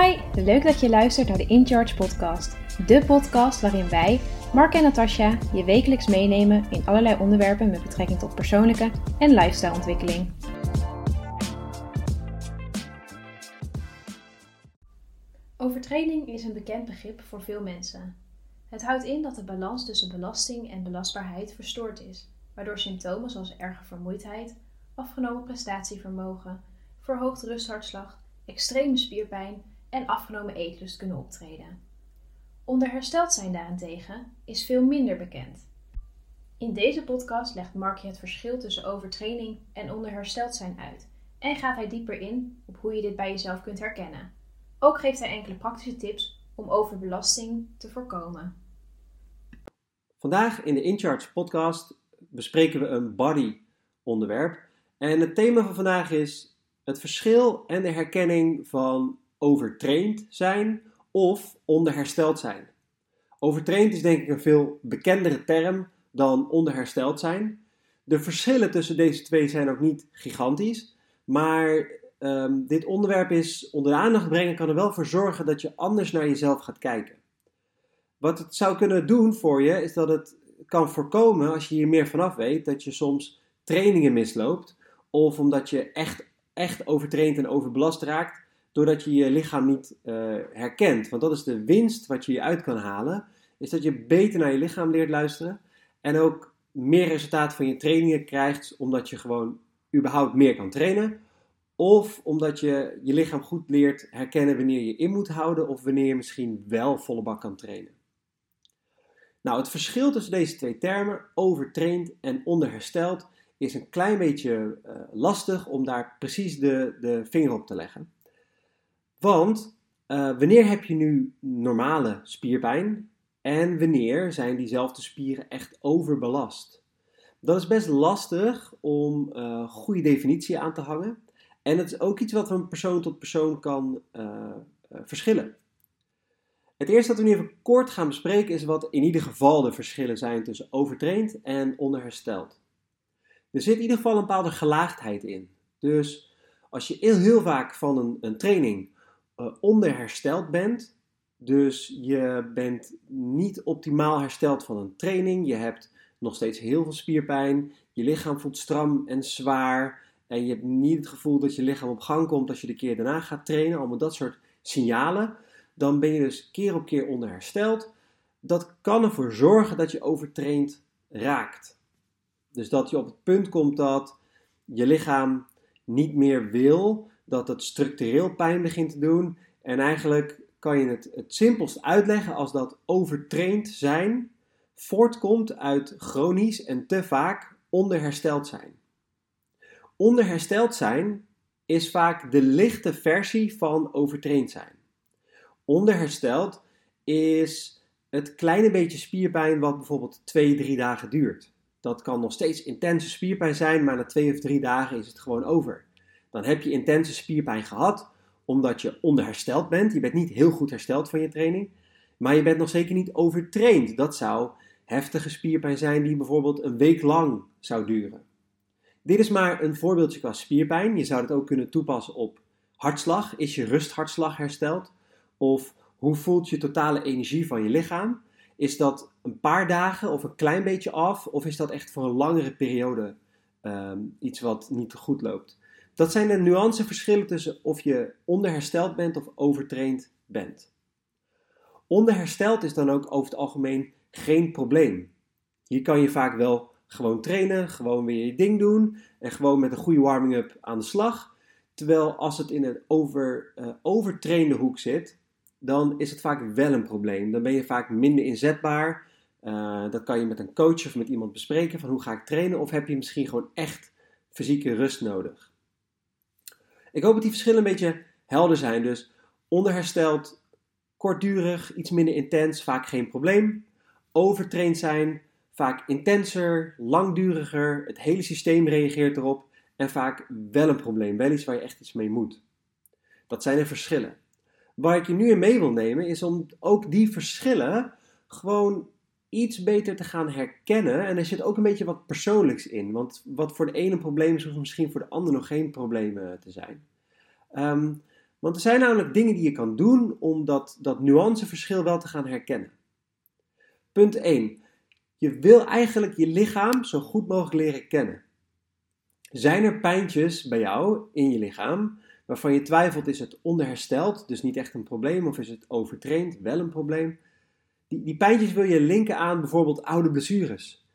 Hi, leuk dat je luistert naar de In Charge podcast. De podcast waarin wij, Mark en Natasja, je wekelijks meenemen in allerlei onderwerpen met betrekking tot persoonlijke en lifestyleontwikkeling. Overtraining is een bekend begrip voor veel mensen. Het houdt in dat de balans tussen belasting en belastbaarheid verstoord is, waardoor symptomen zoals erge vermoeidheid, afgenomen prestatievermogen, verhoogd rusthartslag, extreme spierpijn en afgenomen eetlust kunnen optreden. Onder hersteld zijn daarentegen is veel minder bekend. In deze podcast legt Mark je het verschil tussen overtraining en onder hersteld zijn uit en gaat hij dieper in op hoe je dit bij jezelf kunt herkennen. Ook geeft hij enkele praktische tips om overbelasting te voorkomen. Vandaag in de InCharge podcast bespreken we een body onderwerp. En het thema van vandaag is het verschil en de herkenning van overtraind zijn of onderhersteld zijn. Overtraind is denk ik een veel bekendere term dan onderhersteld zijn. De verschillen tussen deze twee zijn ook niet gigantisch, maar um, dit onderwerp is onder de aandacht brengen kan er wel voor zorgen dat je anders naar jezelf gaat kijken. Wat het zou kunnen doen voor je is dat het kan voorkomen, als je hier meer vanaf weet, dat je soms trainingen misloopt. Of omdat je echt, echt overtraind en overbelast raakt, doordat je je lichaam niet uh, herkent. Want dat is de winst wat je uit kan halen, is dat je beter naar je lichaam leert luisteren. En ook meer resultaat van je trainingen krijgt, omdat je gewoon überhaupt meer kan trainen. Of omdat je je lichaam goed leert herkennen wanneer je in moet houden of wanneer je misschien wel volle bak kan trainen. Nou, het verschil tussen deze twee termen, overtraind en onderhersteld, is een klein beetje uh, lastig om daar precies de, de vinger op te leggen. Want uh, wanneer heb je nu normale spierpijn en wanneer zijn diezelfde spieren echt overbelast? Dat is best lastig om uh, goede definitie aan te hangen. En het is ook iets wat van persoon tot persoon kan verschillen. Het eerste dat we nu even kort gaan bespreken is wat in ieder geval de verschillen zijn tussen overtraind en onderhersteld. Er zit in ieder geval een bepaalde gelaagdheid in. Dus als je heel, heel vaak van een, een training uh, onderhersteld bent, dus je bent niet optimaal hersteld van een training, je hebt nog steeds heel veel spierpijn, je lichaam voelt stram en zwaar. En je hebt niet het gevoel dat je lichaam op gang komt als je de keer daarna gaat trainen, allemaal dat soort signalen. Dan ben je dus keer op keer onderhersteld. Dat kan ervoor zorgen dat je overtraind raakt. Dus dat je op het punt komt dat je lichaam niet meer wil, dat het structureel pijn begint te doen. En eigenlijk kan je het het simpelst uitleggen als dat overtraind zijn voortkomt uit chronisch en te vaak onderhersteld zijn. Onderhersteld zijn is vaak de lichte versie van overtraind zijn onderhersteld is het kleine beetje spierpijn wat bijvoorbeeld 2, 3 dagen duurt. Dat kan nog steeds intense spierpijn zijn, maar na 2 of 3 dagen is het gewoon over. Dan heb je intense spierpijn gehad, omdat je onderhersteld bent. Je bent niet heel goed hersteld van je training, maar je bent nog zeker niet overtraind. Dat zou heftige spierpijn zijn die bijvoorbeeld een week lang zou duren. Dit is maar een voorbeeldje qua spierpijn. Je zou het ook kunnen toepassen op hartslag. Is je rusthartslag hersteld? Of hoe voelt je totale energie van je lichaam? Is dat een paar dagen of een klein beetje af? Of is dat echt voor een langere periode um, iets wat niet goed loopt? Dat zijn de nuanceverschillen tussen of je onderhersteld bent of overtraind bent. Onderhersteld is dan ook over het algemeen geen probleem. Hier kan je vaak wel gewoon trainen, gewoon weer je ding doen en gewoon met een goede warming-up aan de slag. Terwijl als het in een over, uh, overtrainde hoek zit, dan is het vaak wel een probleem. Dan ben je vaak minder inzetbaar. Uh, dat kan je met een coach of met iemand bespreken van hoe ga ik trainen. Of heb je misschien gewoon echt fysieke rust nodig. Ik hoop dat die verschillen een beetje helder zijn. Dus onderhersteld, kortdurig, iets minder intens, vaak geen probleem. Overtraind zijn, vaak intenser, langduriger. Het hele systeem reageert erop. En vaak wel een probleem, wel iets waar je echt iets mee moet. Dat zijn de verschillen. Waar ik je nu in mee wil nemen is om ook die verschillen gewoon iets beter te gaan herkennen. En er zit ook een beetje wat persoonlijks in. Want wat voor de ene een probleem is, hoeft misschien voor de ander nog geen probleem te zijn. Um, Want er zijn namelijk dingen die je kan doen om dat, dat nuanceverschil wel te gaan herkennen. Punt 1. Je wil eigenlijk je lichaam zo goed mogelijk leren kennen. Zijn er pijntjes bij jou in je lichaam waarvan je twijfelt is het onderhersteld, dus niet echt een probleem, of is het overtraind, wel een probleem? Die, die pijntjes wil je linken aan bijvoorbeeld oude blessures.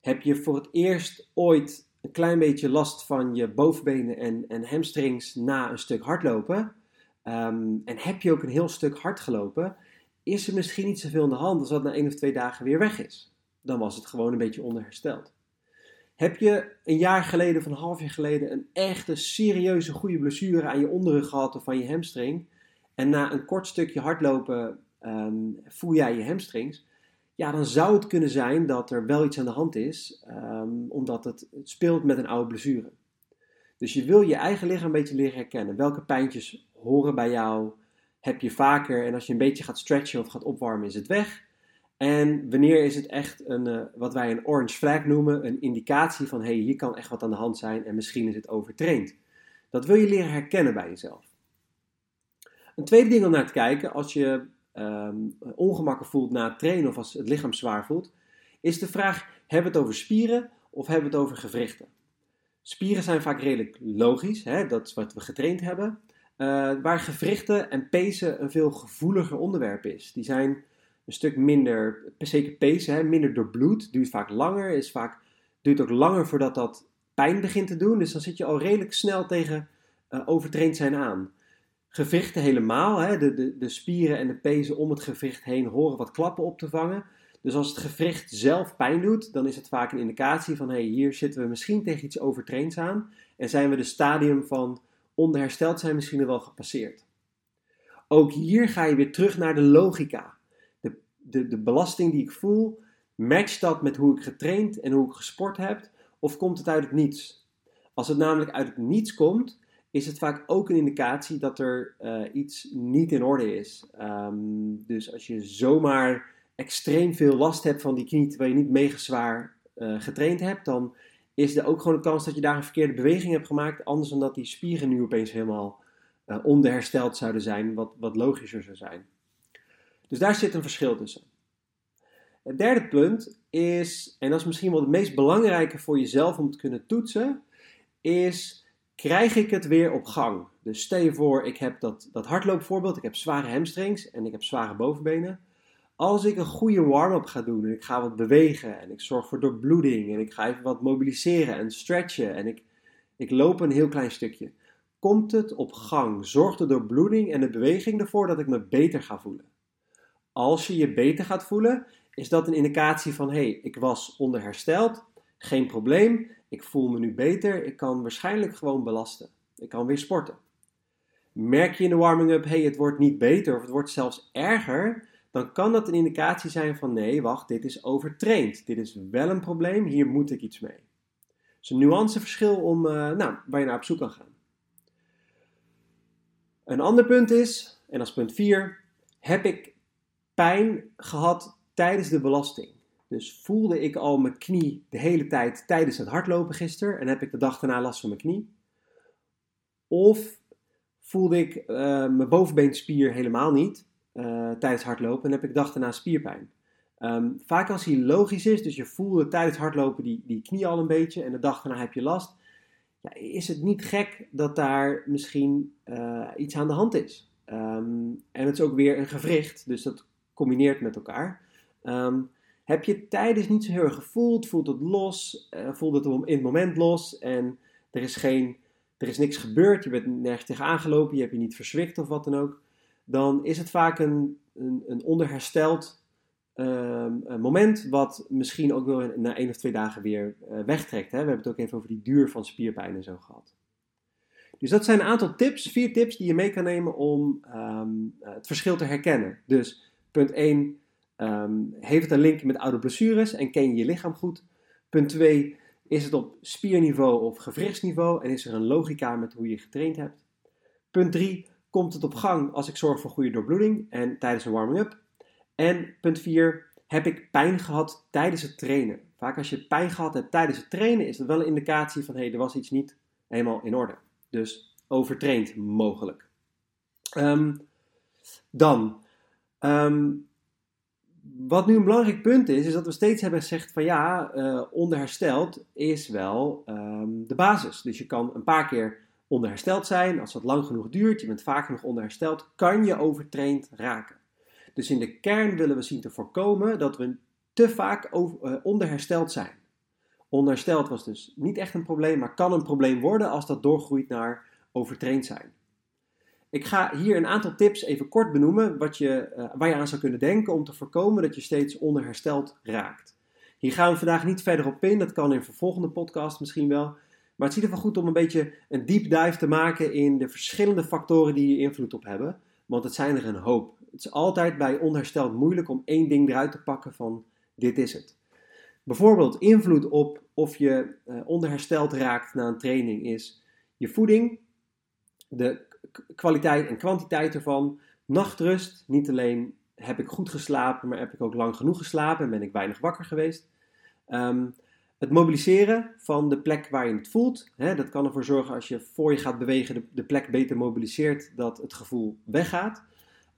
Heb je voor het eerst ooit een klein beetje last van je bovenbenen en, en hamstrings na een stuk hardlopen? Ehm, en heb je ook een heel stuk hard gelopen? Is er misschien niet zoveel aan de hand als dat na één of twee dagen weer weg is? Dan was het gewoon een beetje onderhersteld. Heb je een jaar geleden of een half jaar geleden een echte serieuze goede blessure aan je onderrug gehad of van je hamstring? En na een kort stukje hardlopen ehm, voel jij je hamstrings? Ja, dan zou het kunnen zijn dat er wel iets aan de hand is, ehm, omdat het, speelt met een oude blessure. Dus je wil je eigen lichaam een beetje leren herkennen. Welke pijntjes horen bij jou? Heb je vaker en als je een beetje gaat stretchen of gaat opwarmen, is het weg? En wanneer is het echt een, uh, wat wij een orange flag noemen, een indicatie van hé, hey, hier kan echt wat aan de hand zijn en misschien is het overtraind. Dat wil je leren herkennen bij jezelf. Een tweede ding om naar te kijken, als je um, ongemakken voelt na het trainen of als het lichaam zwaar voelt, is de vraag: hebben we het over spieren of hebben we het over gewrichten? Spieren zijn vaak redelijk logisch, hè? dat is wat we getraind hebben. Uh, waar gewrichten en pezen een veel gevoeliger onderwerp is. Die zijn een stuk minder, zeker pezen, hè, minder doorbloed, duurt vaak langer, is vaak, duurt ook langer voordat dat pijn begint te doen. Dus dan zit je al redelijk snel tegen uh, overtraind zijn aan. Gewrichten helemaal, hè, de, de, de spieren en de pezen om het gewricht heen horen wat klappen op te vangen. Dus als het gewricht zelf pijn doet, dan is het vaak een indicatie van hey, hier zitten we misschien tegen iets overtraind aan. En zijn we de stadium van onderhersteld zijn misschien wel gepasseerd. Ook hier ga je weer terug naar de logica de, de belasting die ik voel, matcht dat met hoe ik getraind en hoe ik gesport heb, of komt het uit het niets? Als het namelijk uit het niets komt, is het vaak ook een indicatie dat er uh, iets niet in orde is. Um, dus als je zomaar extreem veel last hebt van die knie terwijl je niet mega zwaar uh, getraind hebt, dan is er ook gewoon een kans dat je daar een verkeerde beweging hebt gemaakt, anders dan dat die spieren nu opeens helemaal uh, onderhersteld zouden zijn, wat, wat logischer zou zijn. Dus daar zit een verschil tussen. Het derde punt is, en dat is misschien wel het meest belangrijke voor jezelf om te kunnen toetsen, is krijg ik het weer op gang? Dus stel je voor, ik heb dat, dat hardloopvoorbeeld, ik heb zware hamstrings en ik heb zware bovenbenen. Als ik een goede warm-up ga doen en ik ga wat bewegen en ik zorg voor doorbloeding en ik ga even wat mobiliseren en stretchen en ik, ik loop een heel klein stukje, komt het op gang? Zorgt de doorbloeding en de beweging ervoor dat ik me beter ga voelen? Als je je beter gaat voelen, is dat een indicatie van: hé, hey, ik was onderhersteld, geen probleem, ik voel me nu beter, ik kan waarschijnlijk gewoon belasten. Ik kan weer sporten. Merk je in de warming-up, hey, het wordt niet beter of het wordt zelfs erger, dan kan dat een indicatie zijn van: nee, wacht, dit is overtraind. Dit is wel een probleem, hier moet ik iets mee. Dus een nuanceverschil om, uh, nou, waar je naar op zoek kan gaan. Een ander punt is, en is punt 4, heb ik pijn gehad tijdens de belasting. Dus voelde ik al mijn knie de hele tijd tijdens het hardlopen gisteren en heb ik de dag daarna last van mijn knie? Of voelde ik uh, mijn bovenbeenspier helemaal niet uh, tijdens hardlopen en heb ik de dag daarna spierpijn? Um, vaak als hij logisch is, dus je voelde tijdens hardlopen die, die knie al een beetje en de dag daarna heb je last, ja, is het niet gek dat daar misschien uh, iets aan de hand is. Um, en het is ook weer een gewricht, dus dat combineert met elkaar. Um, heb je tijdens niet zo heel erg gevoeld, voelt het los, uh, voelt het in het moment los en er is, geen, er is niks gebeurd, je bent nergens tegen aangelopen, je hebt je niet verzwikt of wat dan ook, dan is het vaak een, een, een onderhersteld um, een moment wat misschien ook wel na één of twee dagen weer uh, wegtrekt. Hè? We hebben het ook even over die duur van spierpijn en zo gehad. Dus dat zijn een aantal tips, vier tips die je mee kan nemen om um, het verschil te herkennen. Dus Punt 1, um, heeft het een link met oude blessures en ken je je lichaam goed? Punt 2, is het op spierniveau of gewrichtsniveau en is er een logica met hoe je getraind hebt? Punt 3, komt het op gang als ik zorg voor goede doorbloeding en tijdens een warming-up? En punt 4, heb ik pijn gehad tijdens het trainen? Vaak als je pijn gehad hebt tijdens het trainen, is dat wel een indicatie van hé, hey, er was iets niet helemaal in orde. Dus overtraind mogelijk. Ehm, dan, ehm, wat nu een belangrijk punt is, is dat we steeds hebben gezegd van ja, uh, onderhersteld is wel ehm, de basis. Dus je kan een paar keer onderhersteld zijn. Als dat lang genoeg duurt, je bent vaak genoeg onderhersteld, kan je overtraind raken. Dus in de kern willen we zien te voorkomen dat we te vaak over, uh, onderhersteld zijn. Onderhersteld was dus niet echt een probleem, maar kan een probleem worden als dat doorgroeit naar overtraind zijn. Ik ga hier een aantal tips even kort benoemen wat je, uh, waar je aan zou kunnen denken om te voorkomen dat je steeds onderhersteld raakt. Hier gaan we vandaag niet verder op in, dat kan in een volgende podcast misschien wel. Maar het in ieder geval goed om een beetje een deep dive te maken in de verschillende factoren die hier invloed op hebben. Want het zijn er een hoop. Het is altijd bij onhersteld moeilijk om één ding eruit te pakken van dit is het. Bijvoorbeeld invloed op of je uh, onderhersteld raakt na een training is je voeding, de kwaliteit en kwantiteit ervan, nachtrust. Niet alleen heb ik goed geslapen, maar heb ik ook lang genoeg geslapen en ben ik weinig wakker geweest. Um, het mobiliseren van de plek waar je het voelt. Hè, dat kan ervoor zorgen als je voor je gaat bewegen de, de plek beter mobiliseert dat het gevoel weggaat.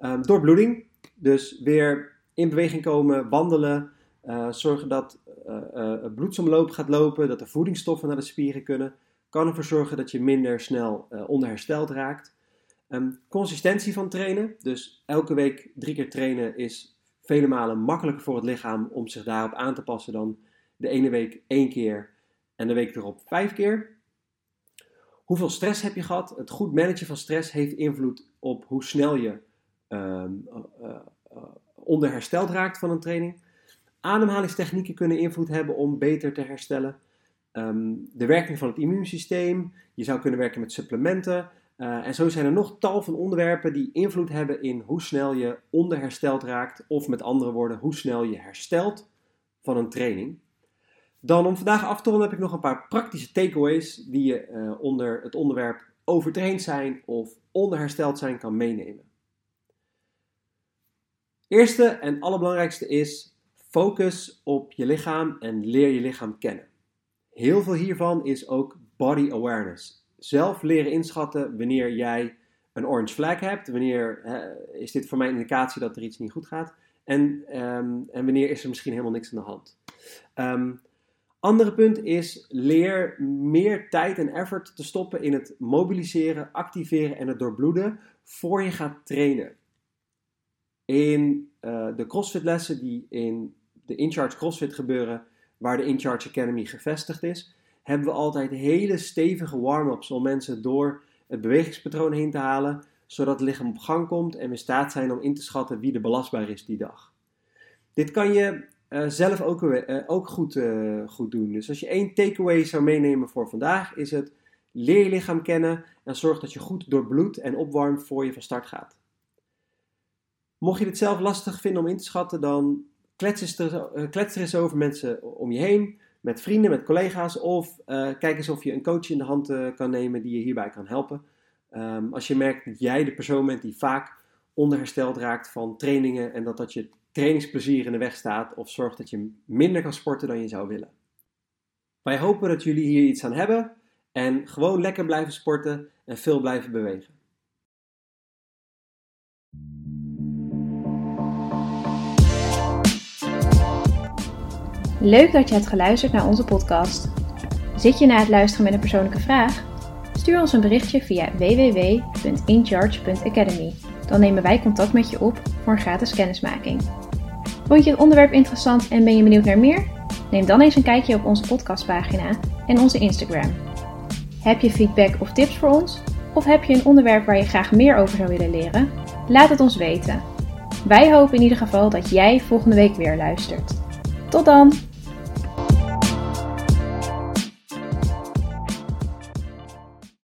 Um, doorbloeding. Dus weer in beweging komen, wandelen. Uh, zorgen dat uh, bloedsomloop gaat lopen, dat de voedingsstoffen naar de spieren kunnen. Kan ervoor zorgen dat je minder snel onderhersteld raakt. Um, consistentie van trainen. Dus elke week drie keer trainen is vele malen makkelijker voor het lichaam om zich daarop aan te passen dan de ene week één keer en de week erop vijf keer. Hoeveel stress heb je gehad? Het goed managen van stress heeft invloed op hoe snel je um, uh, uh, onderhersteld raakt van een training. Ademhalingstechnieken kunnen invloed hebben om beter te herstellen. Um, de werking van het immuunsysteem. Je zou kunnen werken met supplementen. Uh, en zo zijn er nog tal van onderwerpen die invloed hebben in hoe snel je onderhersteld raakt. Of met andere woorden, hoe snel je herstelt van een training. Dan om vandaag af te ronden heb ik nog een paar praktische takeaways die je uh, onder het onderwerp overtraind zijn of onderhersteld zijn kan meenemen. Eerste en allerbelangrijkste is focus op je lichaam en leer je lichaam kennen. Heel veel hiervan is ook body awareness. Zelf leren inschatten wanneer jij een orange flag hebt, wanneer is dit voor mij een indicatie dat er iets niet goed gaat en, um, en wanneer is er misschien helemaal niks aan de hand. Um, andere punt is leer meer tijd en effort te stoppen in het mobiliseren, activeren en het doorbloeden voor je gaat trainen. In uh, de CrossFit lessen die in de InCharge CrossFit gebeuren, waar de InCharge Academy gevestigd is, hebben we altijd hele stevige warm-ups om mensen door het bewegingspatroon heen te halen, zodat het lichaam op gang komt en we in staat zijn om in te schatten wie er belastbaar is die dag. Dit kan je uh, zelf ook, uh, ook goed, uh, goed doen. Dus als je één takeaway zou meenemen voor vandaag, is het leer je lichaam kennen en zorg dat je goed doorbloedt en opwarmt voor je van start gaat. Mocht je dit zelf lastig vinden om in te schatten, dan klets, er, klets er eens over mensen om je heen, met vrienden, met collega's, of kijk eens of je een coach in de hand kan nemen die je hierbij kan helpen. Um, als je merkt dat jij de persoon bent die vaak onderhersteld raakt van trainingen en dat dat je trainingsplezier in de weg staat of zorgt dat je minder kan sporten dan je zou willen. Wij hopen dat jullie hier iets aan hebben en gewoon lekker blijven sporten en veel blijven bewegen. Leuk dat je hebt geluisterd naar onze podcast. Zit je na het luisteren met een persoonlijke vraag? Stuur ons een berichtje via www.incharge.academy. Dan nemen wij contact met je op voor een gratis kennismaking. Vond je het onderwerp interessant en ben je benieuwd naar meer? Neem dan eens een kijkje op onze podcastpagina en onze Instagram. Heb je feedback of tips voor ons? Of heb je een onderwerp waar je graag meer over zou willen leren? Laat het ons weten. Wij hopen in ieder geval dat jij volgende week weer luistert. Tot dan!